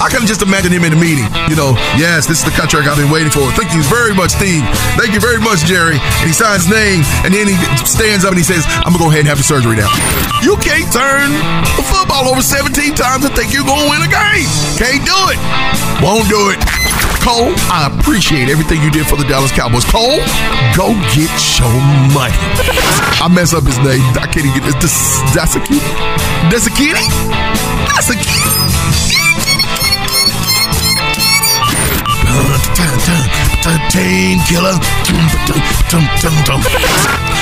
I can just imagine him in the meeting. You know, yes, this is the contract I've been waiting for. Thank you very much, Steve. Thank you very much, Jerry. And he signs his name, and then he stands up and he says, I'm gonna go ahead and have the surgery now. You can't turn the football over 17 times and think you're gonna win a game. Can't do it. Won't do it. Cole, I appreciate everything you did for the Dallas Cowboys. Cole, go get your money. I mess up his name. I can't even get this. That's a kitty. That's a kitty. That's a kitty. Teen killer.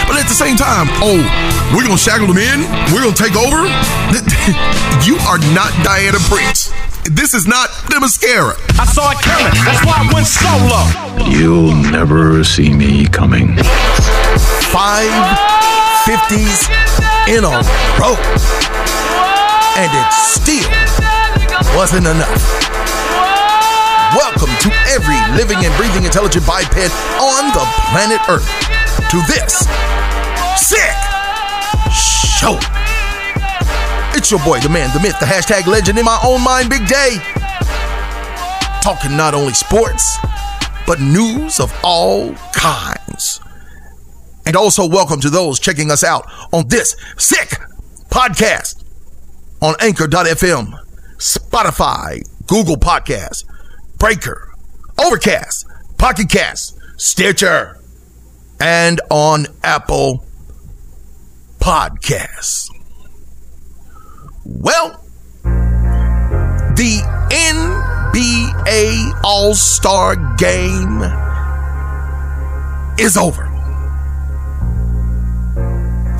But at the same time, oh, we're gonna shackle them in. We're gonna take over. You are not Diana Prince. This is not the mascara. I saw it coming. That's why I went solo. You'll never see me coming. Five fifties in a row. And it still wasn't enough. Welcome to every living and breathing intelligent biped on the planet Earth to this sick show. It's your boy, the man, the myth, the hashtag legend in my own mind, Big Day. Talking not only sports, but news of all kinds. And also, welcome to those checking us out on this sick podcast on Anchor.fm, Spotify, Google Podcasts, Breaker, Overcast, Pocket Cast, Stitcher, and on Apple Podcasts. Well, the NBA All Star game is over.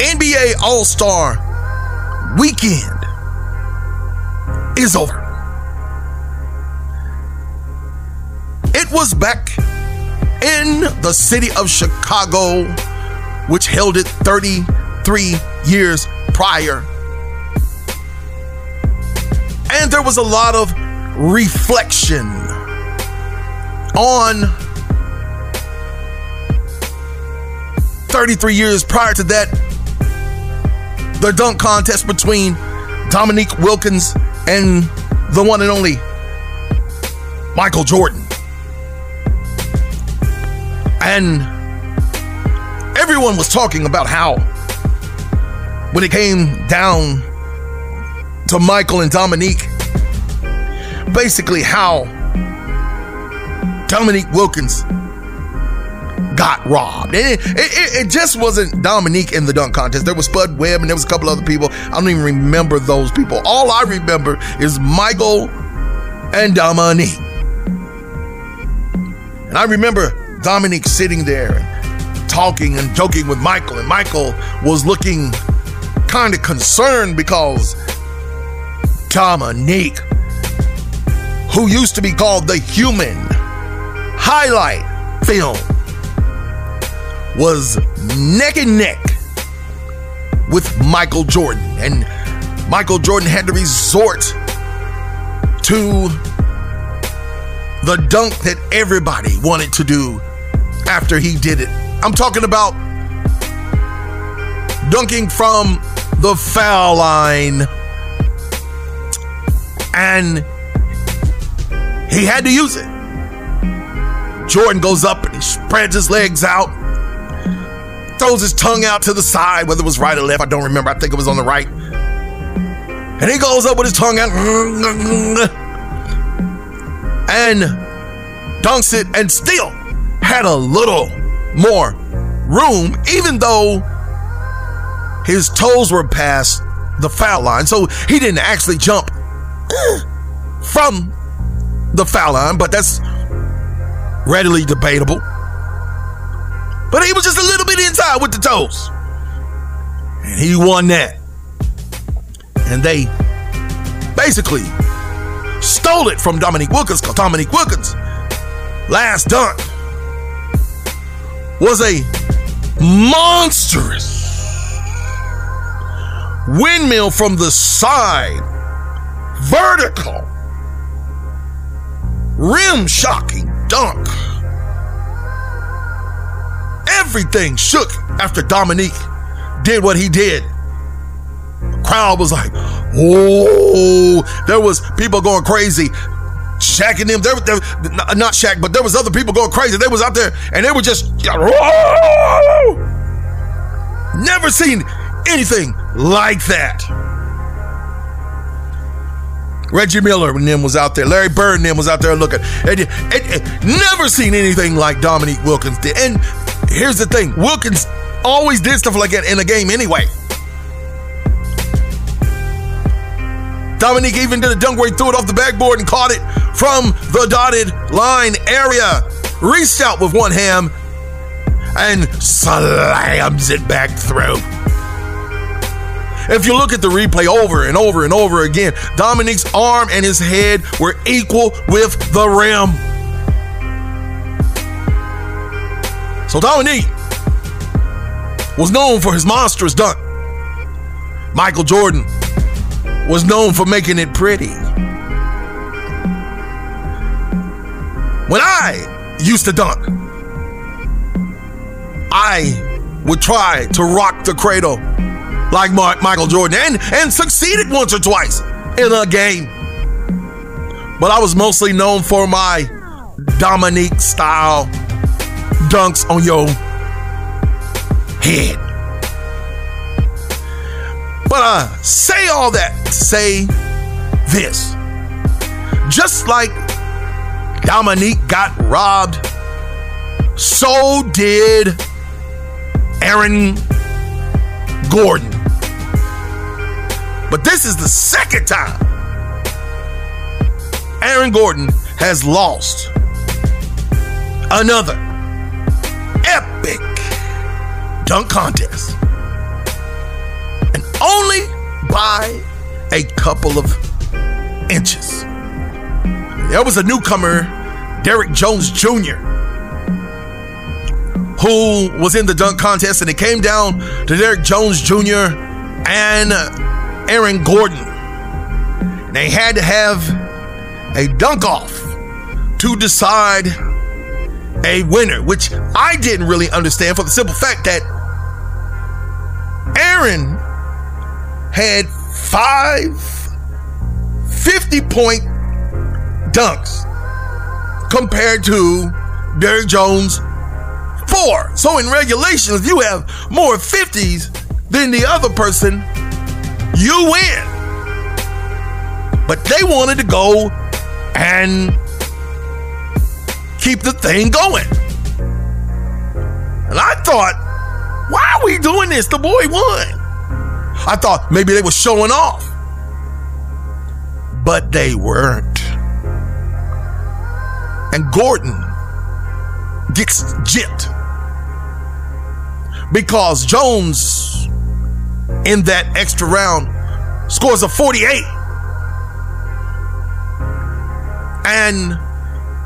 NBA All Star weekend is over. It was back in the city of Chicago, which held it 33 years prior. And there was a lot of reflection on 33 years prior to that, the dunk contest between Dominique Wilkins and the one and only Michael Jordan. And everyone was talking about how, when it came down to Michael and Dominique, basically how Dominique Wilkins got robbed. And it, it, it, just wasn't Dominique in the dunk contest. There was Spud Webb and there was a couple other people. I don't even remember those people. All I remember is Michael and Dominique. And I remember Dominique sitting there and talking and joking with Michael. And Michael was looking kind of concerned because Dominique, who used to be called the human highlight film, was neck and neck with Michael Jordan. And Michael Jordan had to resort to the dunk that everybody wanted to do after he did it. I'm talking about dunking from the foul line. And he had to use it. Jordan goes up and he spreads his legs out, throws his tongue out to the side, whether it was right or left, I don't remember. I think it was on the right. And he goes up with his tongue out and dunks it and still had a little more room, even though his toes were past the foul line. So he didn't actually jump from the foul line, but that's readily debatable. But he was just a little bit inside with the toes. And he won that. And they basically stole it from Dominique Wilkins because Dominique Wilkins' last dunk was a monstrous windmill from the side, vertical, rim shocking dunk. Everything shook after Dominique did what he did. The crowd was like, oh, there was people going crazy. Shaq and them, they, they, not Shaq, but there was other people going crazy. They was out there and they were just, whoa! never seen anything like that. Reggie Miller and them was out there. Larry Bird and them was out there looking. And, and, and never seen anything like Dominique Wilkins did. And here's the thing Wilkins always did stuff like that in a game anyway. Dominique even did a dunk where he threw it off the backboard and caught it from the dotted line area. Reached out with one hand and slams it back through. If you look at the replay over and over and over again, Dominique's arm and his head were equal with the rim. So Dominique was known for his monstrous dunk. Michael Jordan was known for making it pretty. When I used to dunk, I would try to rock the cradle like Mark, Michael Jordan and, and succeeded once or twice in a game. But I was mostly known for my Dominique style dunks on your head. But I say all that to say this. Just like Dominique got robbed, so did Aaron Gordon. But this is the second time Aaron Gordon has lost another epic dunk contest. Only by a couple of inches. There was a newcomer, Derrick Jones Jr., who was in the dunk contest, and it came down to Derrick Jones Jr. and Aaron Gordon. They had to have a dunk off to decide a winner, which I didn't really understand for the simple fact that Aaron had five 50 point dunks compared to Derrick Jones four. So in regulation, if you have more 50s than the other person, you win. But they wanted to go and keep the thing going. And I thought, why are we doing this? The boy won. I thought maybe they were showing off. But they weren't. And Gordon gets gypped because Jones in that extra round scores a 48. And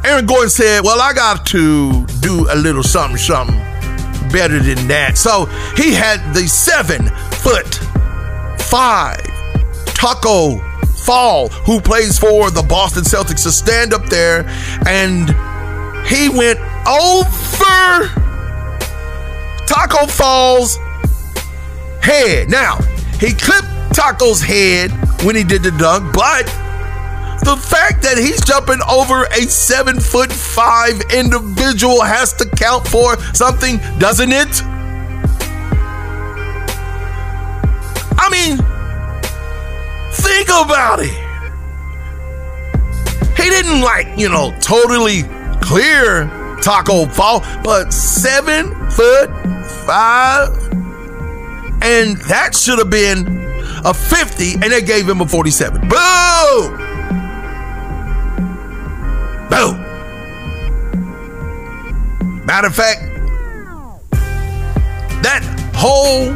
Aaron Gordon said, Well, I got to do a little something, something better than that. So he had the seven foot five Tacko Fall, who plays for the Boston Celtics, to stand up there and he went over Tacko Fall's head. Now, he clipped Tacko's head when he did the dunk, but the fact that he's jumping over a seven foot five individual has to count for something, doesn't it? Mean, think about it. He didn't like, you know, totally clear Tacko Fall, but seven foot five, and that should have been a 50, and they gave him a 47. Boom! Boom! Matter of fact, that whole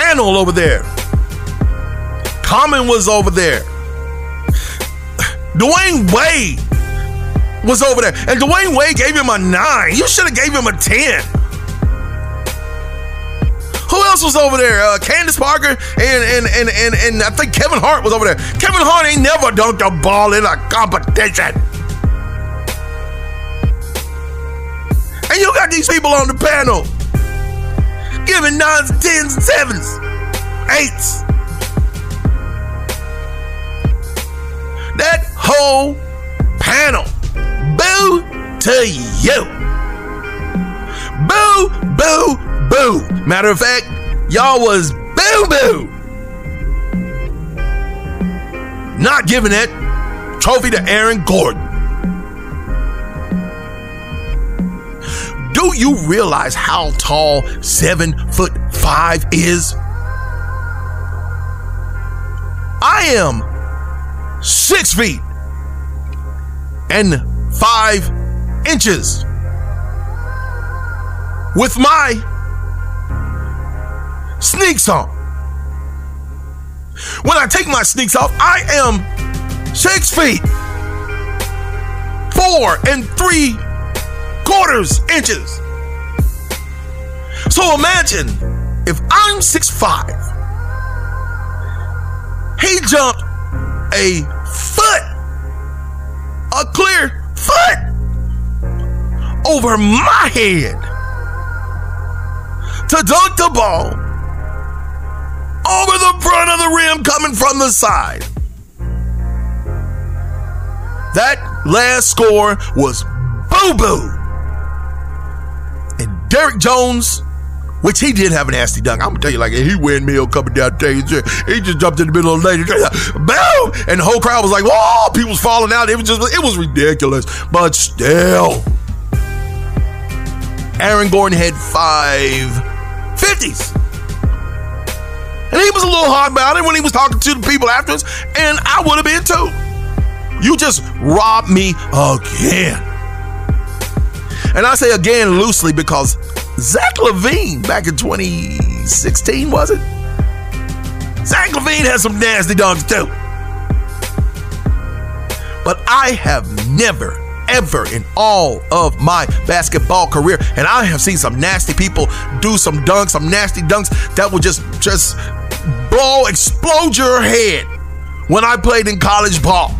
panel over there, Common was over there, Dwyane Wade was over there, and Dwyane Wade gave him a nine. You should have gave him a 10. Who else was over there? Uh, Candace Parker and, and and and and I think Kevin Hart was over there. Kevin Hart ain't never dunked a ball in a competition. And you got these people on the panel giving nines, tens, sevens, eights. That whole panel. Boo to you. Boo, boo, boo. Matter of fact, y'all was boo boo. Not giving that trophy to Aaron Gordon. Do you realize how tall seven foot five is? I am six feet and five inches with my sneaks on. When I take my sneaks off, I am six feet, four and three quarters inches. So imagine if I'm six five, he jumped a foot, a clear foot over my head to dunk the ball over the front of the rim coming from the side. That last score was boo boo. Derrick Jones, which he did have a nasty dunk. I'm gonna tell you, like he windmill coming down there. He just jumped in the middle of the lane, boom, and the whole crowd was like, "Whoa!" People was falling out. It was just, it was ridiculous. But still, Aaron Gordon had five fifties. And he was a little hard about it when he was talking to the people afterwards, and I would have been too. You just robbed me again. And I say again loosely because Zach LaVine back in 2016, was it? Zach LaVine has some nasty dunks too. But I have never, ever in all of my basketball career, and I have seen some nasty people do some dunks, some nasty dunks that will just just blow, explode your head when I played in college ball.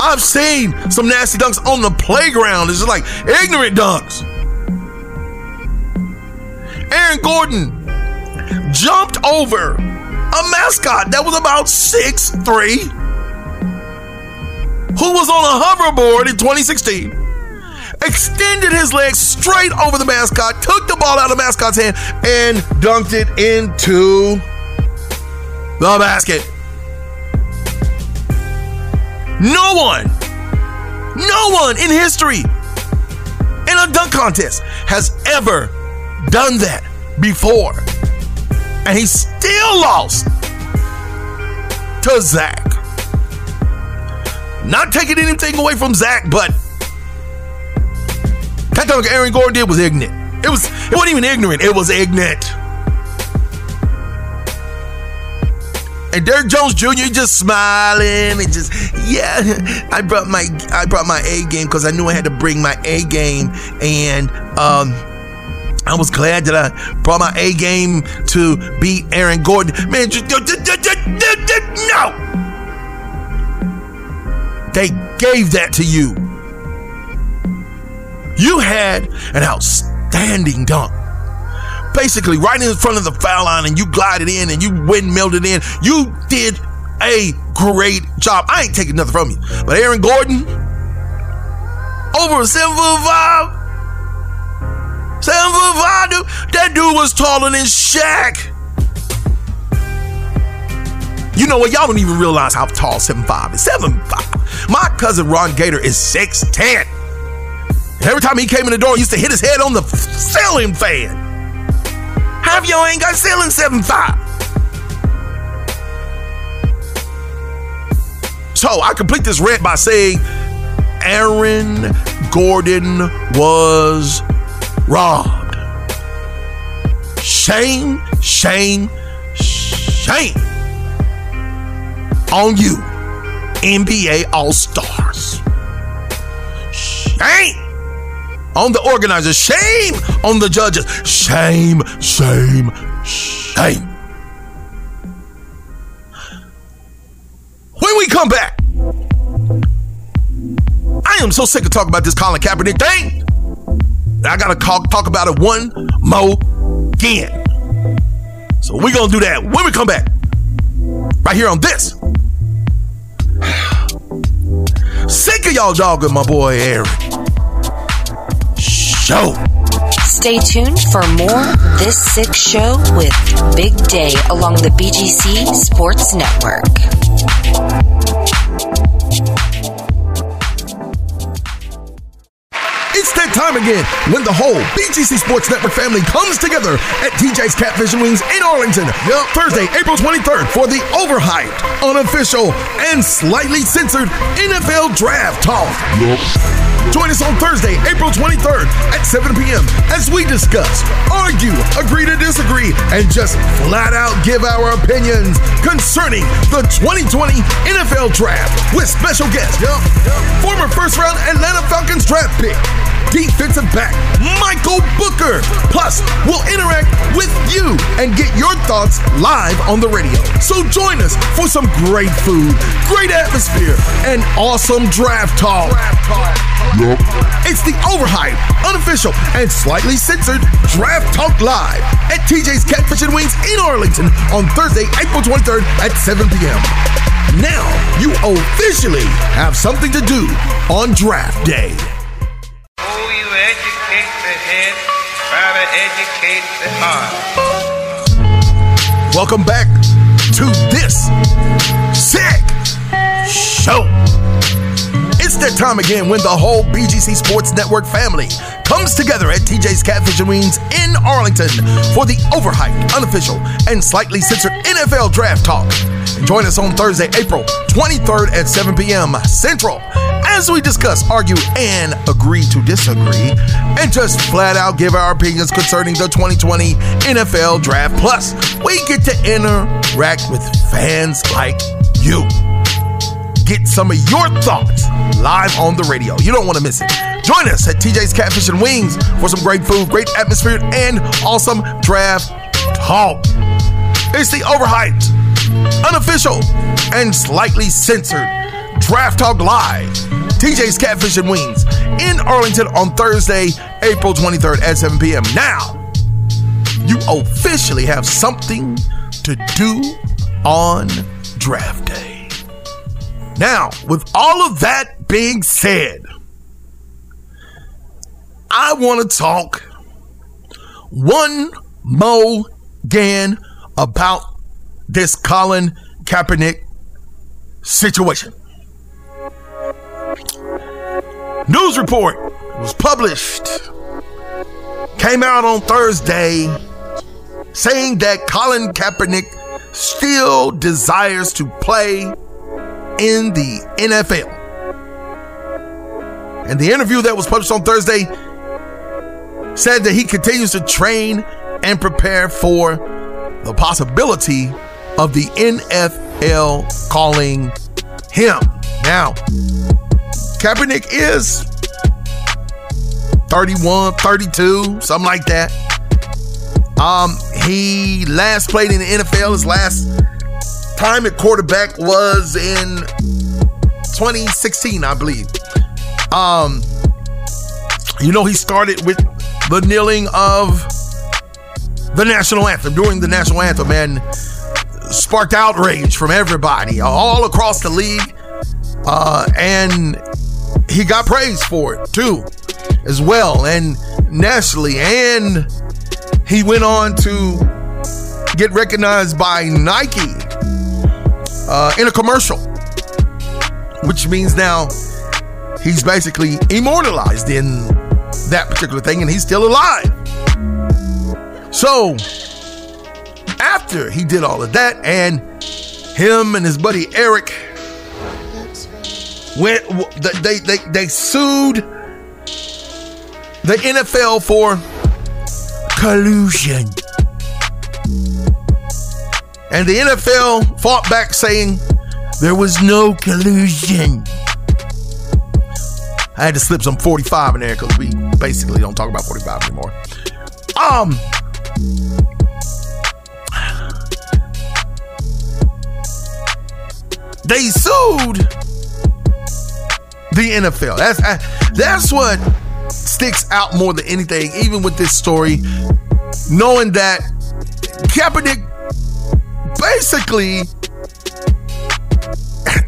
I've seen some nasty dunks on the playground. It's just like ignorant dunks. Aaron Gordon jumped over a mascot that was about six three, who was on a hoverboard in 2016, extended his legs straight over the mascot, took the ball out of the mascot's hand, and dunked it into the basket. No one, no one in history in a dunk contest has ever done that before. And he still lost to Zach. Not taking anything away from Zach, but that dunk Aaron Gordon did was ignorant. It was it wasn't even ignorant, it was ignorant. And Jones Jr. just smiling and just yeah. I brought my I brought my A game because I knew I had to bring my A game, and um, I was glad that I brought my A game to beat Aaron Gordon. Man, no, they gave that to you. You had an outstanding dunk basically right in front of the foul line and you glided in and you windmilled it in. You did a great job. I ain't taking nothing from you. But Aaron Gordon, over seven foot five, seven foot five, dude. That dude was taller than Shaq. You know what? Y'all don't even realize how tall seven five is. Seven five. My cousin Ron Gator is 6'10. And every time he came in the door, he used to hit his head on the ceiling fan. Half y'all ain't got ceiling seven five. So I complete this rant by saying Aaron Gordon was robbed. Shame, shame, shame on you, NBA All Stars. Shame on the organizers. Shame on the judges. Shame, shame, shame. When we come back, I am so sick of talking about this Colin Kaepernick thing. I gotta talk, talk about it one more again. So we're gonna do that when we come back. Right here on this Sick of y'all dogging my boy Eric. Show. Stay tuned for more This Sick Show with Big Day along the BGC Sports Network. It's that time again when the whole BGC Sports Network family comes together at TJ's Catfish and Wings in Arlington. Yep, Thursday, April 23rd for the overhyped, unofficial, and slightly censored NFL Draft Talk. Yep. Join us on Thursday, April 23rd at 7 p.m. as we discuss, argue, agree to disagree, and just flat out give our opinions concerning the 2020 NFL Draft with special guest, yep, yep. former first round Atlanta Falcons draft pick, defensive back Michael Booker. Plus, we'll interact with you and get your thoughts live on the radio. So join us for some great food, great atmosphere, and awesome draft talk. Yep. It's the overhyped, unofficial, and slightly censored Draft Talk Live at TJ's Catfish and Wings in Arlington on Thursday, April 23rd at 7 p.m. Now you officially have something to do on draft day. Oh, you educate the head, try to educate the heart. Welcome back to this that time again when the whole BGC Sports Network family comes together at TJ's Catfish and Wings in Arlington for the overhyped, unofficial, and slightly censored NFL Draft Talk. Join us on Thursday, April 23rd at 7 p.m. Central as we discuss, argue, and agree to disagree, and just flat out give our opinions concerning the 2020 NFL Draft. Plus, we get to interact with fans like you get some of your thoughts live on the radio. You don't want to miss it. Join us at TJ's Catfish and Wings for some great food, great atmosphere, and awesome draft talk. It's the overhyped, unofficial, and slightly censored Draft Talk Live. TJ's Catfish and Wings in Arlington on Thursday, April 23rd at 7 p.m. Now, you officially have something to do on draft day. Now, with all of that being said, I want to talk one more again about this Colin Kaepernick situation. News report was published, came out on Thursday, saying that Colin Kaepernick still desires to play in the NFL. And the interview that was published on Thursday said that he continues to train and prepare for the possibility of the NFL calling him. Now, Kaepernick is 31, 32, something like that. Um, he last played in the NFL. His last time at quarterback was in 2016, I believe. Um, you know, he started with the kneeling of the national anthem during the national anthem and sparked outrage from everybody all across the league. Uh, and he got praised for it too, as well, and nationally. And he went on to get recognized by Nike uh, in a commercial, which means now he's basically immortalized in that particular thing, and he's still alive. So after he did all of that, and him and his buddy Eric went, they they they sued the NFL for collusion. And the NFL fought back saying there was no collusion. I had to slip some 45 in there because we basically don't talk about 45 anymore. Um, they sued the NFL. That's that's what sticks out more than anything, even with this story, knowing that Kaepernick basically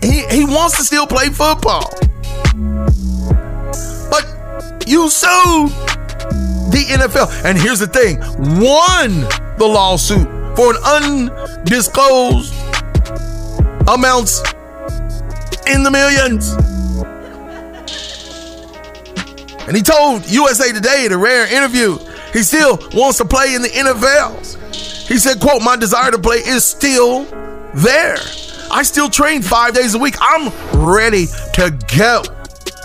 he, he wants to still play football. But you sued the NFL. And here's the thing won the lawsuit for an undisclosed amounts in the millions. And he told USA Today in a rare interview he still wants to play in the NFL. He said, quote, my desire to play is still there. I still train five days a week. I'm ready to go.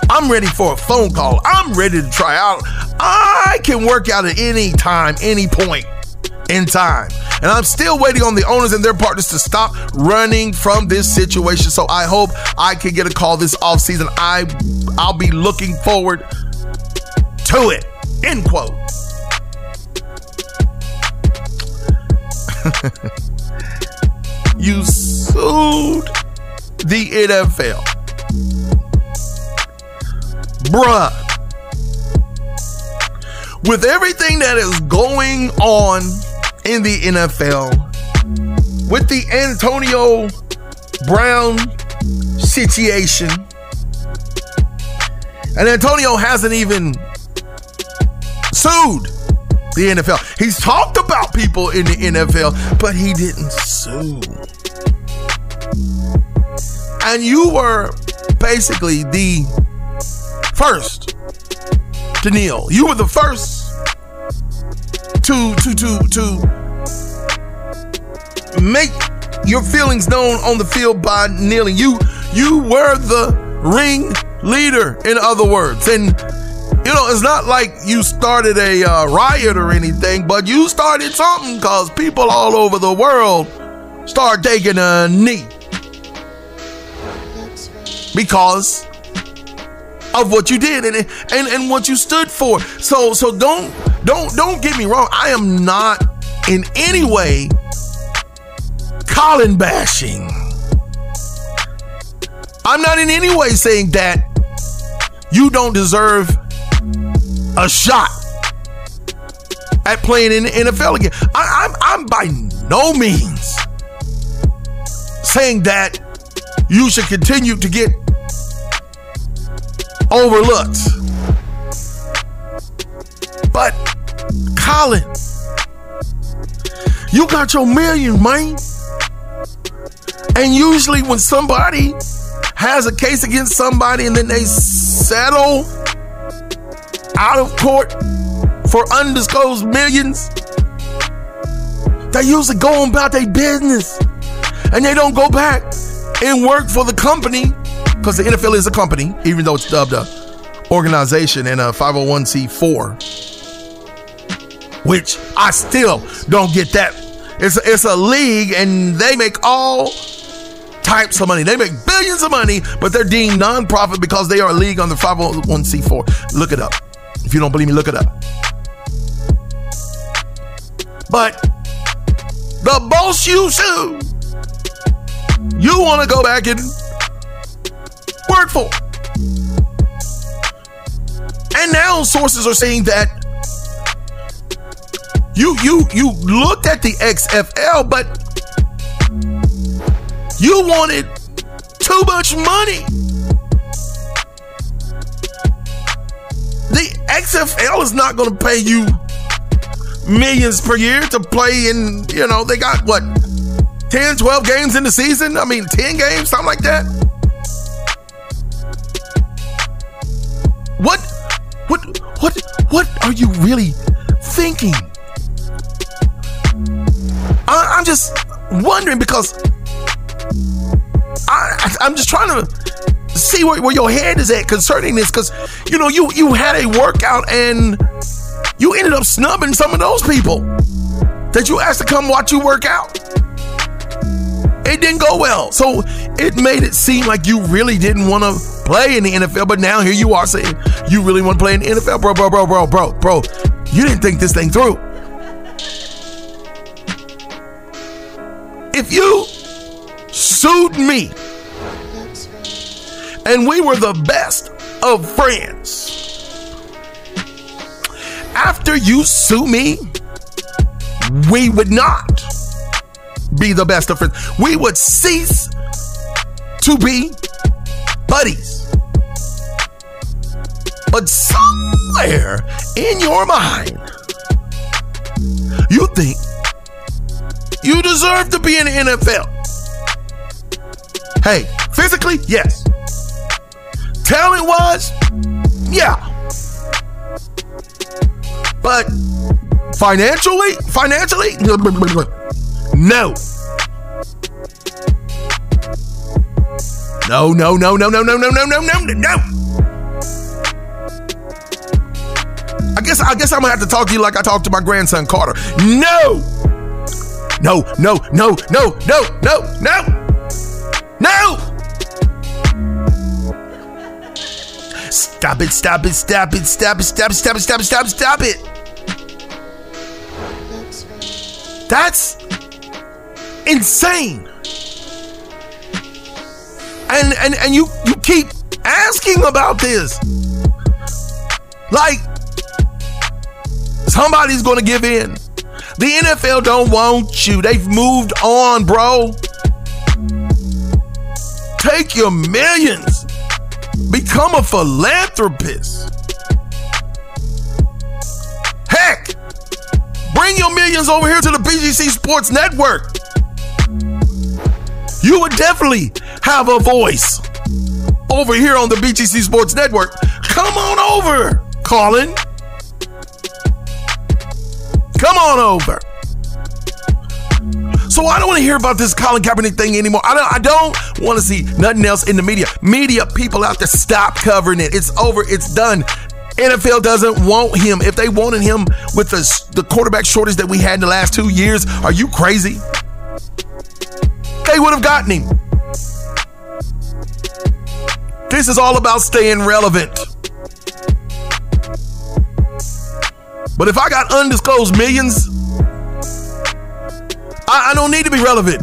I'm ready for a phone call. I'm ready to try out. I can work out at any time, any point in time. And I'm still waiting on the owners and their partners to stop running from this situation. So I hope I can get a call this offseason. I I'll be looking forward to it. End quote. you sued the NFL. Bruh. With everything that is going on in the NFL, with the Antonio Brown situation, and Antonio hasn't even sued the NFL. He's talked about people in the NFL, but he didn't sue. And you were basically the first to kneel. You were the first to to to to make your feelings known on the field by kneeling. You you were the ring leader, in other words, and you know, it's not like you started a uh, riot or anything, but you started something because people all over the world start taking a knee because of what you did and, and and what you stood for. So so don't don't don't get me wrong. I am not in any way Colin bashing. I'm not in any way saying that you don't deserve a shot at playing in the NFL again. I, I'm, I'm by no means saying that you should continue to get overlooked. But Colin, you got your million, man. And usually when somebody has a case against somebody and then they settle out of court for undisclosed millions, they usually go about their business and they don't go back and work for the company because the NFL is a company, even though it's dubbed a organization and a 501c4, which I still don't get that. It's a, it's a league and they make all types of money. They make billions of money, but they're deemed nonprofit because they are a league on the 501c4. Look it up. You don't believe me, look it up. But the boss you sue, you want to go back and work for. And now sources are saying that you you you looked at the XFL, but you wanted too much money. XFL is not going to pay you millions per year to play in, you know, they got what 10, 12 games in the season? I mean, 10 games, something like that. What what what what are you really thinking? I, am just wondering because I, I'm just trying to see where, where your head is at concerning this because you know you you had a workout and you ended up snubbing some of those people that you asked to come watch you work out. It didn't go well. So it made it seem like you really didn't want to play in the NFL, but now here you are saying you really want to play in the NFL. Bro, bro, bro, bro, bro, bro. You didn't think this thing through. If you sued me and we were the best of friends, after you sue me, we would not be the best of friends. We would cease to be buddies. But somewhere in your mind, you think you deserve to be in the NFL. Hey, physically, yes. Talent wise, yeah. But financially, financially, no. No, no, no, no, no, no, no, no, no, no, no. I guess I guess I'm gonna have to talk to you like I talked to my grandson Carter. No! No, no, no, no, no, no, no! No! Stop it, stop it, stop it, stop it, stop it, stop it, stop it, stop it, stop it. That's insane. And and and you you keep asking about this. Like somebody's going to give in. The NFL don't want you. They've moved on, bro. Take your millions. Become a philanthropist. Heck, bring your millions over here to the BGC Sports Network. You would definitely have a voice over here on the BGC Sports Network. Come on over, Colin. Come on over. So I don't want to hear about this Colin Kaepernick thing anymore. I don't. I don't want to see nothing else in the media. Media people out there, stop covering it. It's over. It's done. NFL doesn't want him. If they wanted him with the, the quarterback shortage that we had in the last two years, are you crazy? They would have gotten him. This is all about staying relevant. But if I got undisclosed millions, I, I don't need to be relevant.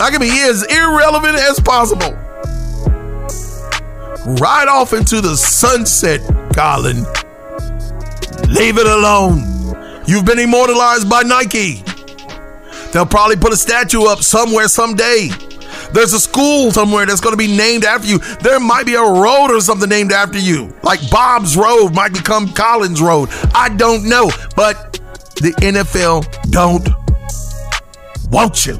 I can be as irrelevant as possible. Right off into the sunset, Colin. Leave it alone. You've been immortalized by Nike. They'll probably put a statue up somewhere someday. There's a school somewhere that's going to be named after you. There might be a road or something named after you. Like Bob's Road might become Collins Road. I don't know. But the NFL don't want you.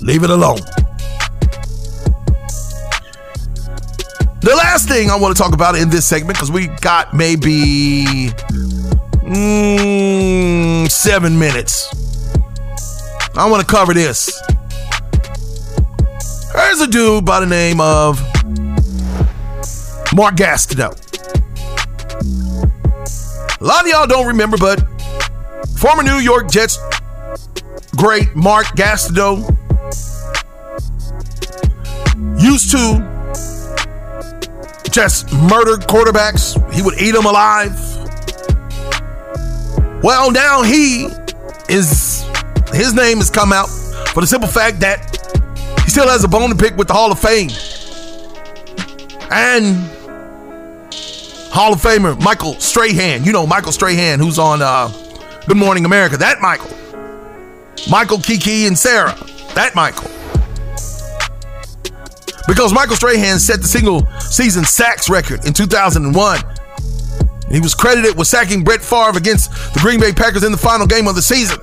Leave it alone. The last thing I want to talk about in this segment, because we got maybe mm, seven minutes. I want to cover this. There's a dude by the name of Mark Gastineau. A lot of y'all don't remember, but former New York Jets great Mark Gastineau used to just murder quarterbacks. He would eat them alive. Well, now he is, his name has come out for the simple fact that he still has a bone to pick with the Hall of Fame. And Hall of Famer Michael Strahan. You know Michael Strahan, who's on uh, Good Morning America. That Michael. Michael, Keke, and Sara. That Michael. Because Michael Strahan set the single season sacks record in 2001. And he was credited with sacking Brett Favre against the Green Bay Packers in the final game of the season.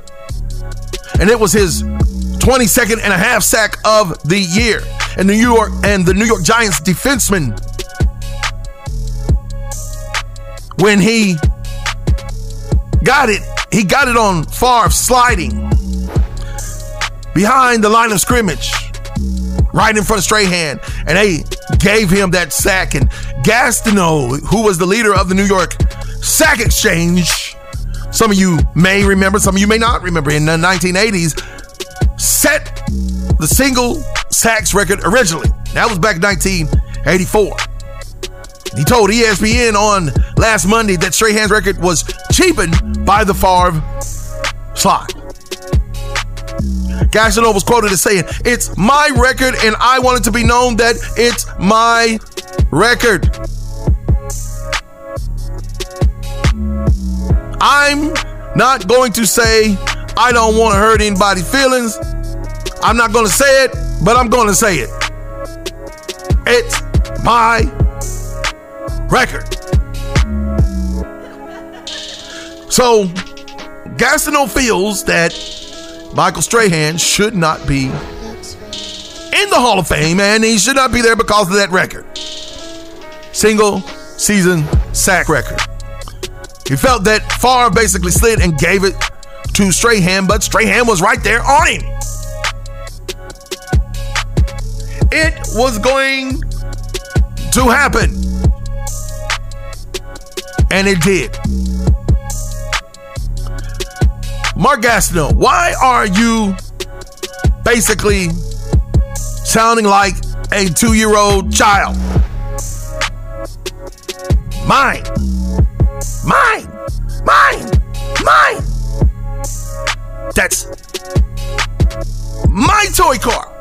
And it was his 22nd and a half sack of the year. And New York and the New York Giants defenseman when he got it, he got it on Favre sliding behind the line of scrimmage, right in front of Strahan, and they gave him that sack. And Gastineau, who was the leader of the New York Sack Exchange, some of you may remember, some of you may not remember, in the 1980s, set the single sacks record originally. That was back in 1984. He told ESPN on last Monday that Strahan's record was cheapened by the Favre slot. Gastineau was quoted as saying, It's my record, and I want it to be known that it's my record. I'm not going to say I don't want to hurt anybody's feelings. I'm not going to say it, but I'm going to say it. It's my record. So, Gastineau feels that Michael Strahan should not be in the Hall of Fame and he should not be there because of that record. Single season sack record. He felt that Favre basically slid and gave it to Strahan, but Strahan was right there on him. It was going to happen. And it did. Mark Gastineau, why are you basically sounding like a two year old child? Mine. Mine. Mine. Mine. That's my toy car.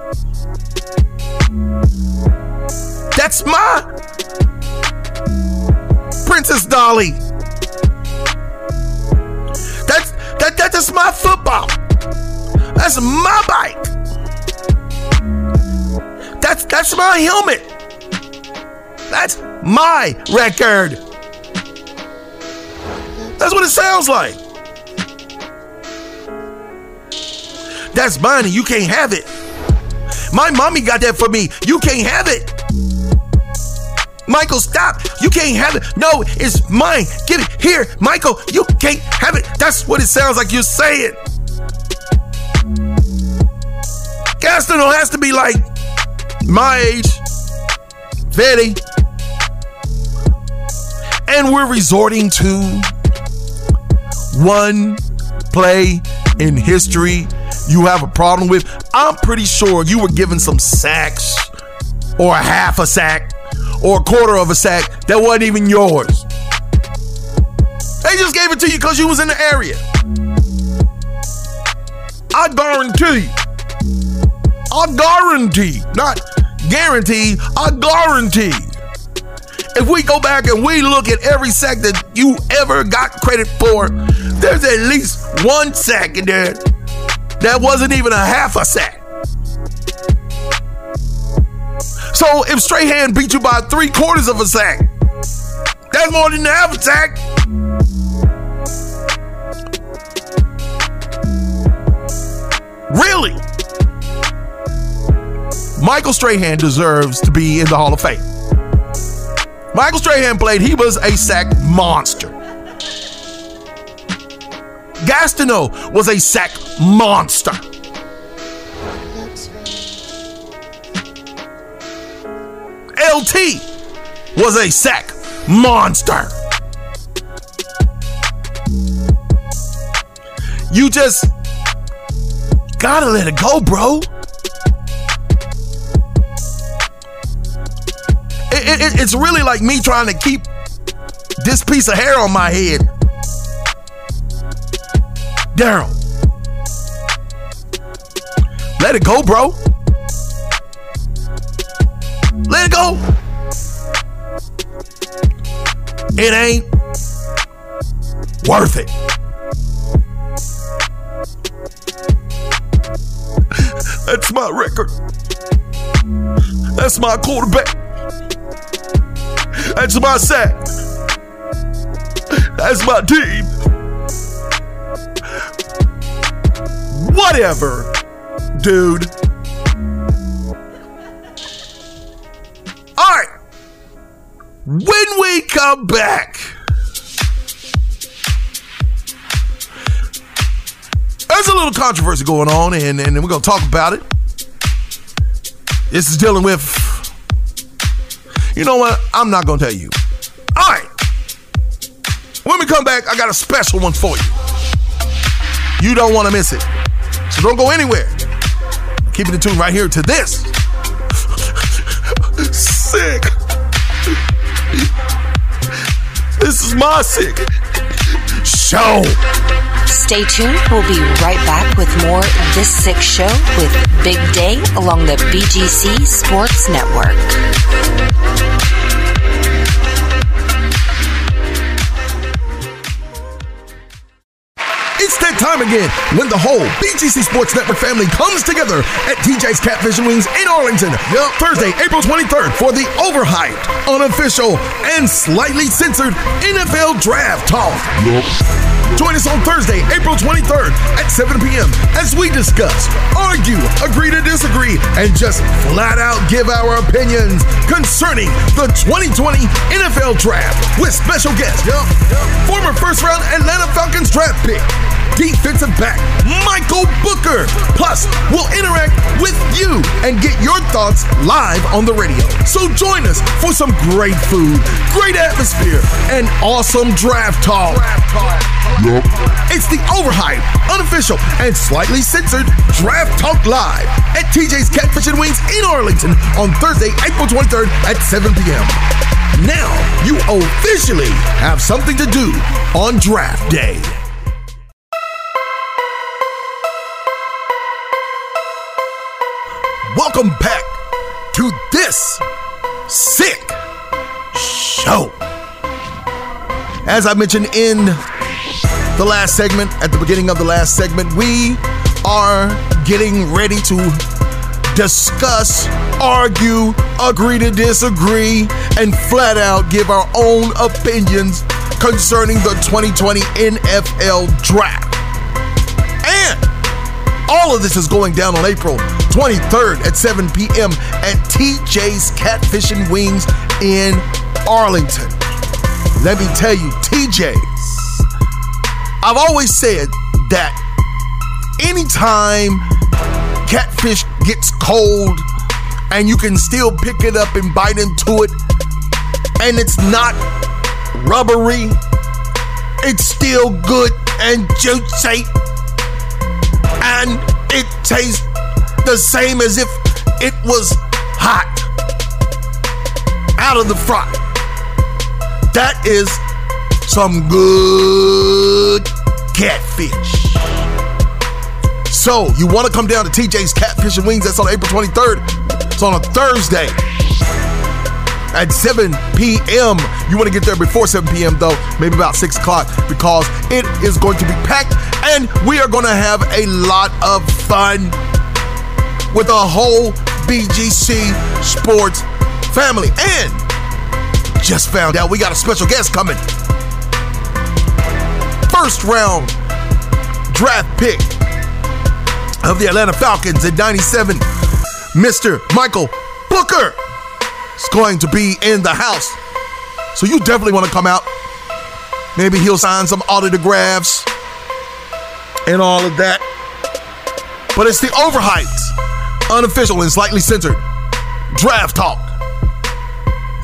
That's my Dolly. That's that, that that's my football. That's my bike. That's that's my helmet. That's my record. That's what it sounds like. That's mine and you can't have it. My mommy got that for me. You can't have it. Michael, stop. You can't have it. No, it's mine. Give it here. Michael, you can't have it. That's what it sounds like you're saying. Gastineau has to be like my age, Fetty. And we're resorting to one play in history you have a problem with. I'm pretty sure you were given some sacks or a half a sack or a quarter of a sack that wasn't even yours. They just gave it to you because you was in the area. I guarantee, I guarantee, not guarantee, I guarantee. If we go back and we look at every sack that you ever got credit for, there's at least one sack in there that wasn't even a half a sack. So if Strahan beat you by three quarters of a sack, that's more than half a sack. Really? Michael Strahan deserves to be in the Hall of Fame. Michael Strahan played, he was a sack monster. Gastineau was a sack monster. LT was a sack monster. You just gotta let it go, bro. It, it, it's really like me trying to keep this piece of hair on my head. Daryl, let it go, bro. Let it go. It ain't worth it. That's my record. That's my quarterback. That's my sack. That's my team. Whatever, dude. Back, there's a little controversy going on, and, and we're going to talk about it. This is dealing with, you know what? I'm not going to tell you. All right. When we come back, I got a special one for you. You don't want to miss it. So don't go anywhere. Keep it in tune right here to this. Sick. This is my sick show. Stay tuned. We'll be right back with more This Sick Show with Big Day along the BGC Sports Network. That time again when the whole BGC Sports Network family comes together at TJ's Catfish and Wings in Arlington. Yep, Thursday, April 23rd for the overhyped, unofficial, and slightly censored NFL Draft Talk. Join us on Thursday, April 23rd at 7 p.m. as we discuss, argue, agree to disagree, and just flat out give our opinions concerning the 2020 NFL Draft with special guest, former first round Atlanta Falcons draft pick, defensive back Michael Booker. Plus, we'll interact with you and get your thoughts live on the radio. So join us for some great food, great atmosphere, and awesome draft talk. It's the overhyped, unofficial, and slightly censored Draft Talk Live at TJ's Catfish and Wings in Arlington on Thursday, April 23rd at 7 p.m. Now you officially have something to do on draft day. Welcome back to this sick show. As I mentioned in the last segment, at the beginning of the last segment, we are getting ready to discuss, argue, agree to disagree, and flat out give our own opinions concerning the 2020 NFL Draft. And all of this is going down on April 23rd at 7 p.m. at TJ's Catfish and Wings in Arlington. Let me tell you, TJ's, I've always said that anytime catfish gets cold and you can still pick it up and bite into it and it's not rubbery, it's still good and juicy and it tastes the same as if it was hot out of the fry. That is some good catfish. So, you want to come down to TJ's Catfish and Wings? That's on April 23rd. It's on a Thursday at 7 p.m. You want to get there before 7 p.m., though, maybe about 6 o'clock, because it is going to be packed and we are going to have a lot of fun with a whole BGC Sports family. And just found out we got a special guest coming. First round draft pick of the Atlanta Falcons at 97, Mr. Michael Booker is going to be in the house. So you definitely want to come out. Maybe he'll sign some autographs and all of that. But it's the overhyped, unofficial, and slightly censored draft talk.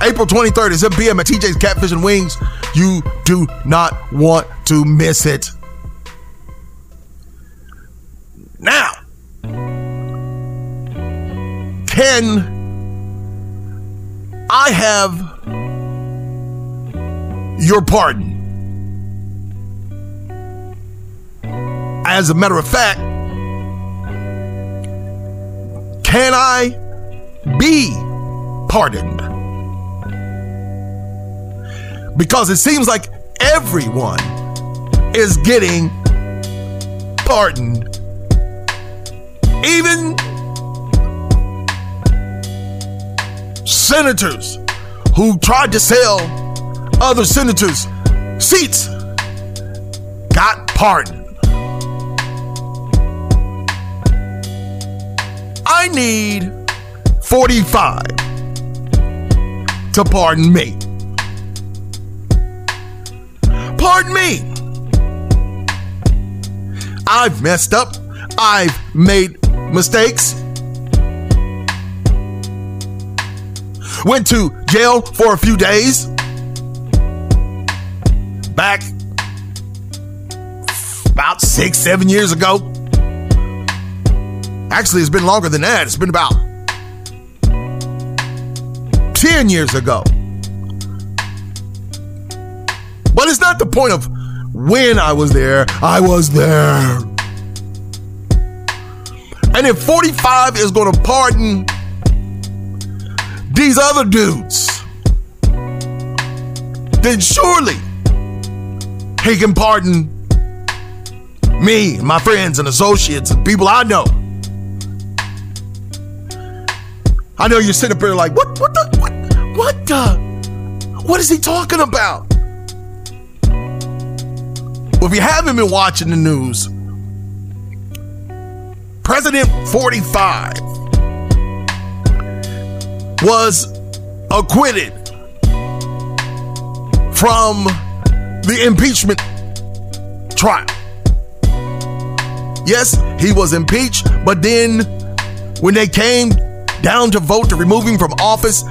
April 23rd at 7 p.m. at TJ's Catfish and Wings. You do not want to miss it. Now, can I have your pardon? As a matter of fact, can I be pardoned? Because it seems like everyone is getting pardoned. Even senators who tried to sell other senators seats got pardoned. I need 45 to pardon me. Pardon me. I've messed up. I've made mistakes. Went to jail for a few days. Back about six, seven years ago. Actually, it's been longer than that. It's been about 10 years ago. But it's not the point of when I was there, I was there. And if 45 is going to pardon these other dudes, then surely he can pardon me, my friends and associates, and people I know. I know you're sitting up there like, what, what the, what, what the, what is he talking about? Well, if you haven't been watching the news, President 45 was acquitted from the impeachment trial. Yes, he was impeached, but then when they came down to vote to remove him from office,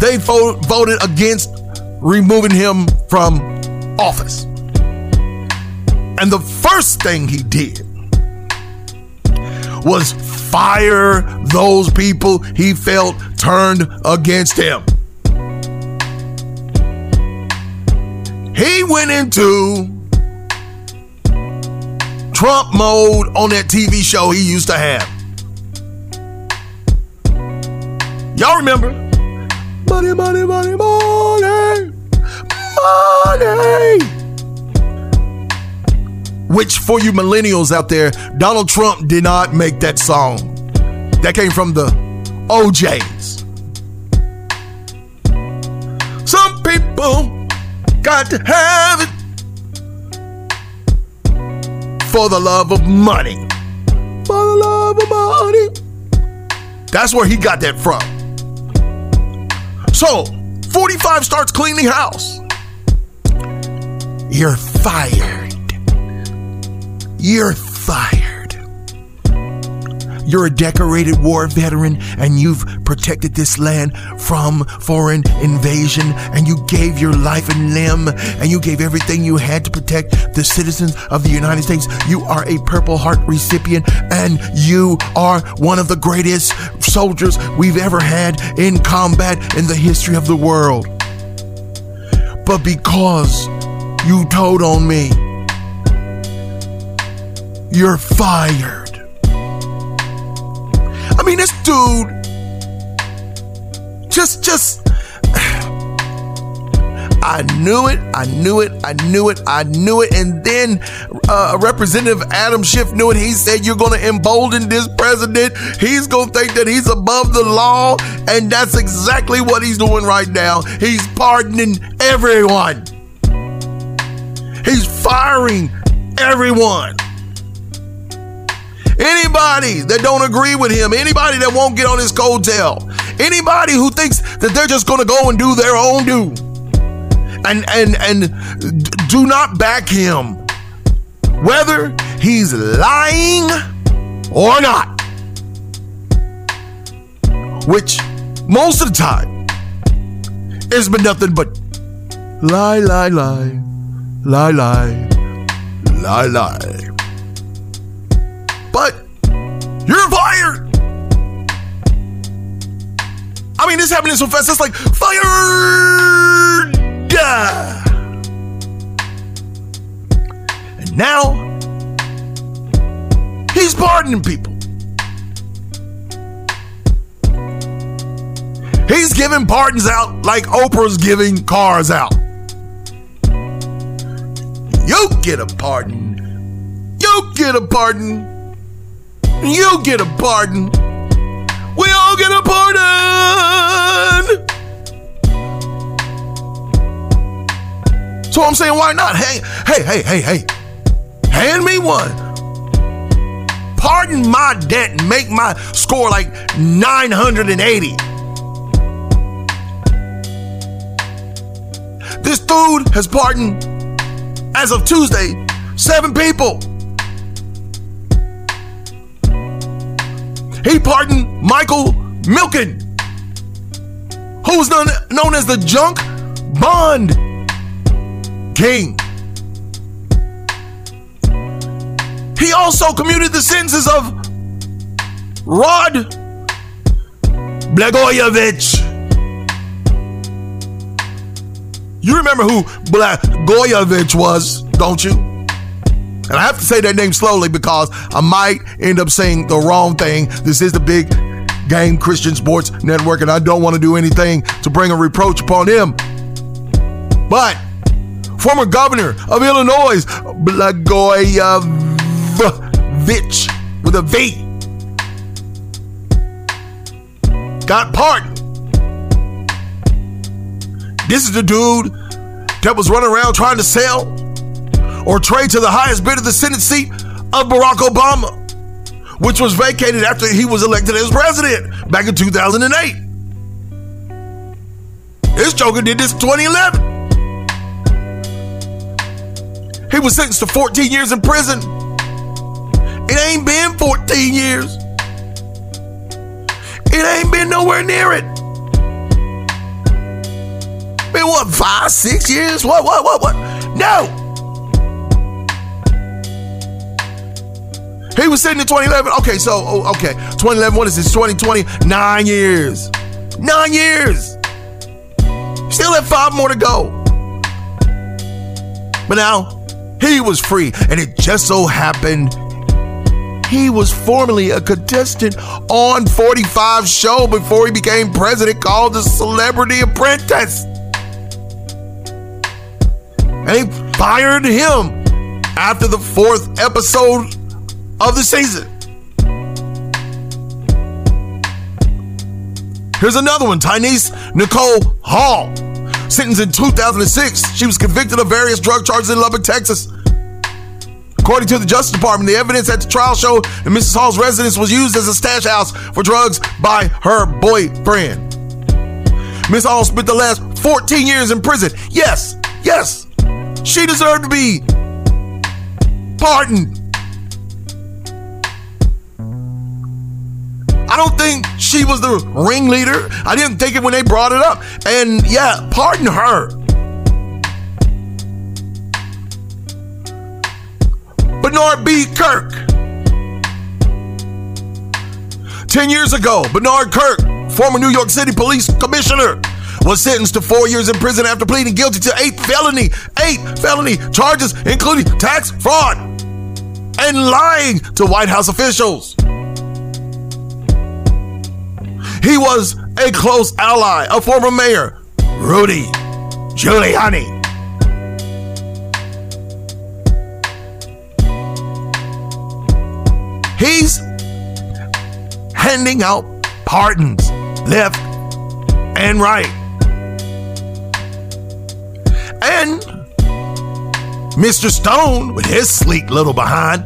they vo- voted against removing him from office. And the first thing he did was fire those people he felt turned against him. He went into Trump mode on that TV show he used to have. Y'all remember? Money, money, money, money, money. Which, for you millennials out there, Donald Trump did not make that song. That came from the O'Jays. Some people got to have it for the love of money. For the love of money. That's where he got that from. So, 45 starts cleaning house. You're fired. You're fired. You're a decorated war veteran and you've protected this land from foreign invasion and you gave your life and limb and you gave everything you had to protect the citizens of the United States. You are a Purple Heart recipient and you are one of the greatest soldiers we've ever had in combat in the history of the world. But because you told on me, you're fired. Mean, this dude just, just. I knew it. I knew it. I knew it. I knew it. And then uh, Representative Adam Schiff knew it. He said, You're going to embolden this president. He's going to think that he's above the law. And that's exactly what he's doing right now. He's pardoning everyone, he's firing everyone. Anybody that don't agree with him, anybody that won't get on his coattail, anybody who thinks that they're just going to go and do their own do, and and and do not back him, whether he's lying or not, which most of the time it's been nothing but lie, lie, lie, lie, lie, lie, lie. But you're fired. I mean, this happening so fast. It's like fired. And now he's pardoning people. He's giving pardons out like Oprah's giving cars out. You get a pardon. You get a pardon. You get a pardon. We all get a pardon. So I'm saying, why not? Hey, hey, hey, hey, hey. Hand me one. Pardon my debt and make my score like 980. This dude has pardoned, as of Tuesday, seven people. He pardoned Michael Milken, who was known, known as the Junk Bond King. He also commuted the sentences of Rod Blagojevich. You remember who Blagojevich was, don't you? And I have to say that name slowly because I might end up saying the wrong thing. This is the big game Christian Sports Network, and I don't want to do anything to bring a reproach upon him. But former governor of Illinois, Blagojevich, with a V, got pardoned. This is the dude that was running around trying to sell or trade to the highest bid of the Senate seat of Barack Obama, which was vacated after he was elected as president back in 2008. This Joker did this in 2011. He was sentenced to 14 years in prison. It ain't been 14 years. It ain't been nowhere near it. Been what, five, six years? What, what, what, what? No. He was sitting in 2011. Okay, so, oh, okay. 2011, what is this? 2020? Nine years. Nine years. Still have five more to go. But now, he was free, and it just so happened he was formerly a contestant on 45 show before he became president called The Celebrity Apprentice. And they fired him after the fourth episode of the season. Here's another one Tynice Nicole Hall. Sentenced in 2006, she was convicted of various drug charges in Lubbock, Texas. According to the Justice Department, the evidence at the trial showed that Mrs. Hall's residence was used as a stash house for drugs by her boyfriend. Miss Hall spent the last 14 years in prison. Yes, yes, she deserved to be pardoned. I don't think she was the ringleader. I didn't think it when they brought it up. And yeah, pardon her. Bernard B. Kerik. 10 years ago, Bernard Kerik, former New York City police commissioner, was sentenced to four years in prison after pleading guilty to eight felony, eight felony charges, including tax fraud and lying to White House officials. He was a close ally of former mayor Rudy Giuliani. He's handing out pardons left and right. And Mr. Stone, with his sleek little behind,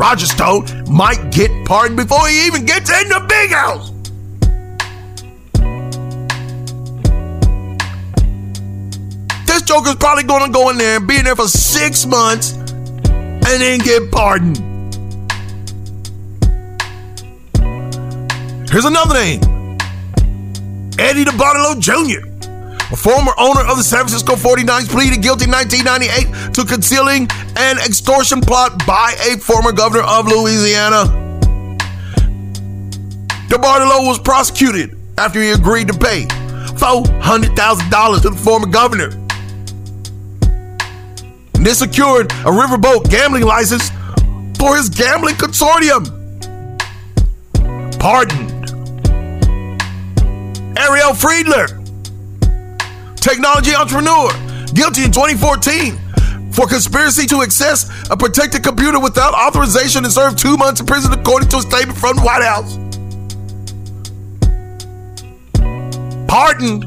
Roger Stone might get pardoned before he even gets in the big house. This Joker's probably to go in there and be in there for six months and then get pardoned. Here's another name Eddie DeBartolo Jr. A former owner of the San Francisco 49ers pleaded guilty in 1998 to concealing an extortion plot by a former governor of Louisiana. DeBartolo was prosecuted after he agreed to pay $400,000 to the former governor. And this secured a riverboat gambling license for his gambling consortium. Pardoned. Ariel Friedler technology entrepreneur, guilty in 2014 for conspiracy to access a protected computer without authorization and served two months in prison, according to a statement from the White House. Pardoned.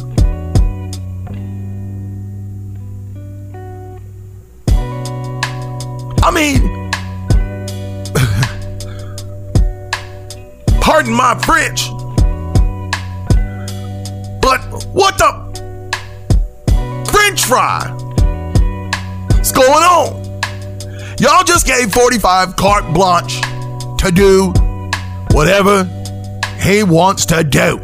I mean, pardon my French, but what the french fry. What's going on? Y'all just gave 45 carte blanche to do whatever he wants to do.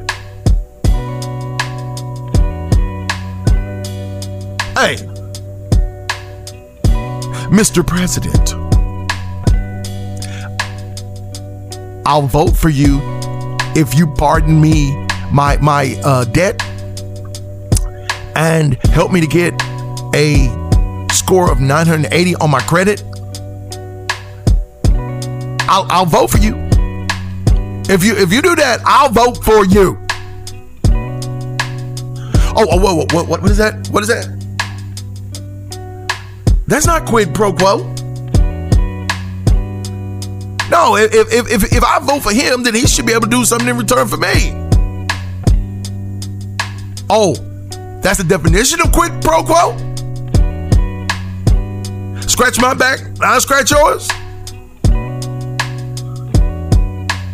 Hey, Mr. President, I'll vote for you if you pardon me my my uh, debt and help me to get a score of 980 on my credit, I'll, I'll vote for you. If you if you do that, I'll vote for you. Oh, oh what, what, what, what is that? What is that? That's not quid pro quo. No, if, if, if, if I vote for him, then he should be able to do something in return for me. Oh, that's the definition of quid pro quo? Scratch my back, I'll scratch yours?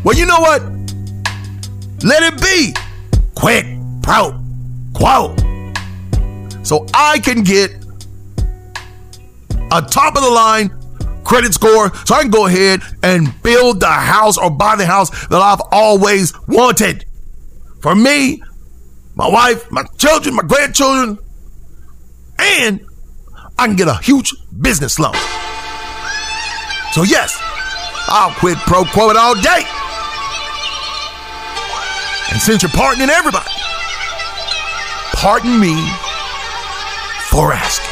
Well, you know what? Let it be. Quid pro quo. So I can get a top of the line credit score so I can go ahead and build the house or buy the house that I've always wanted. For me, my wife, my children, my grandchildren, and I can get a huge business loan. So, yes, I'll quid pro quo it all day. And since you're pardoning everybody, pardon me for asking.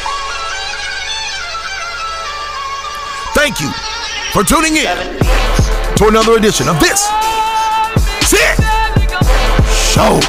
Thank you for tuning in to another edition of this Sick Show.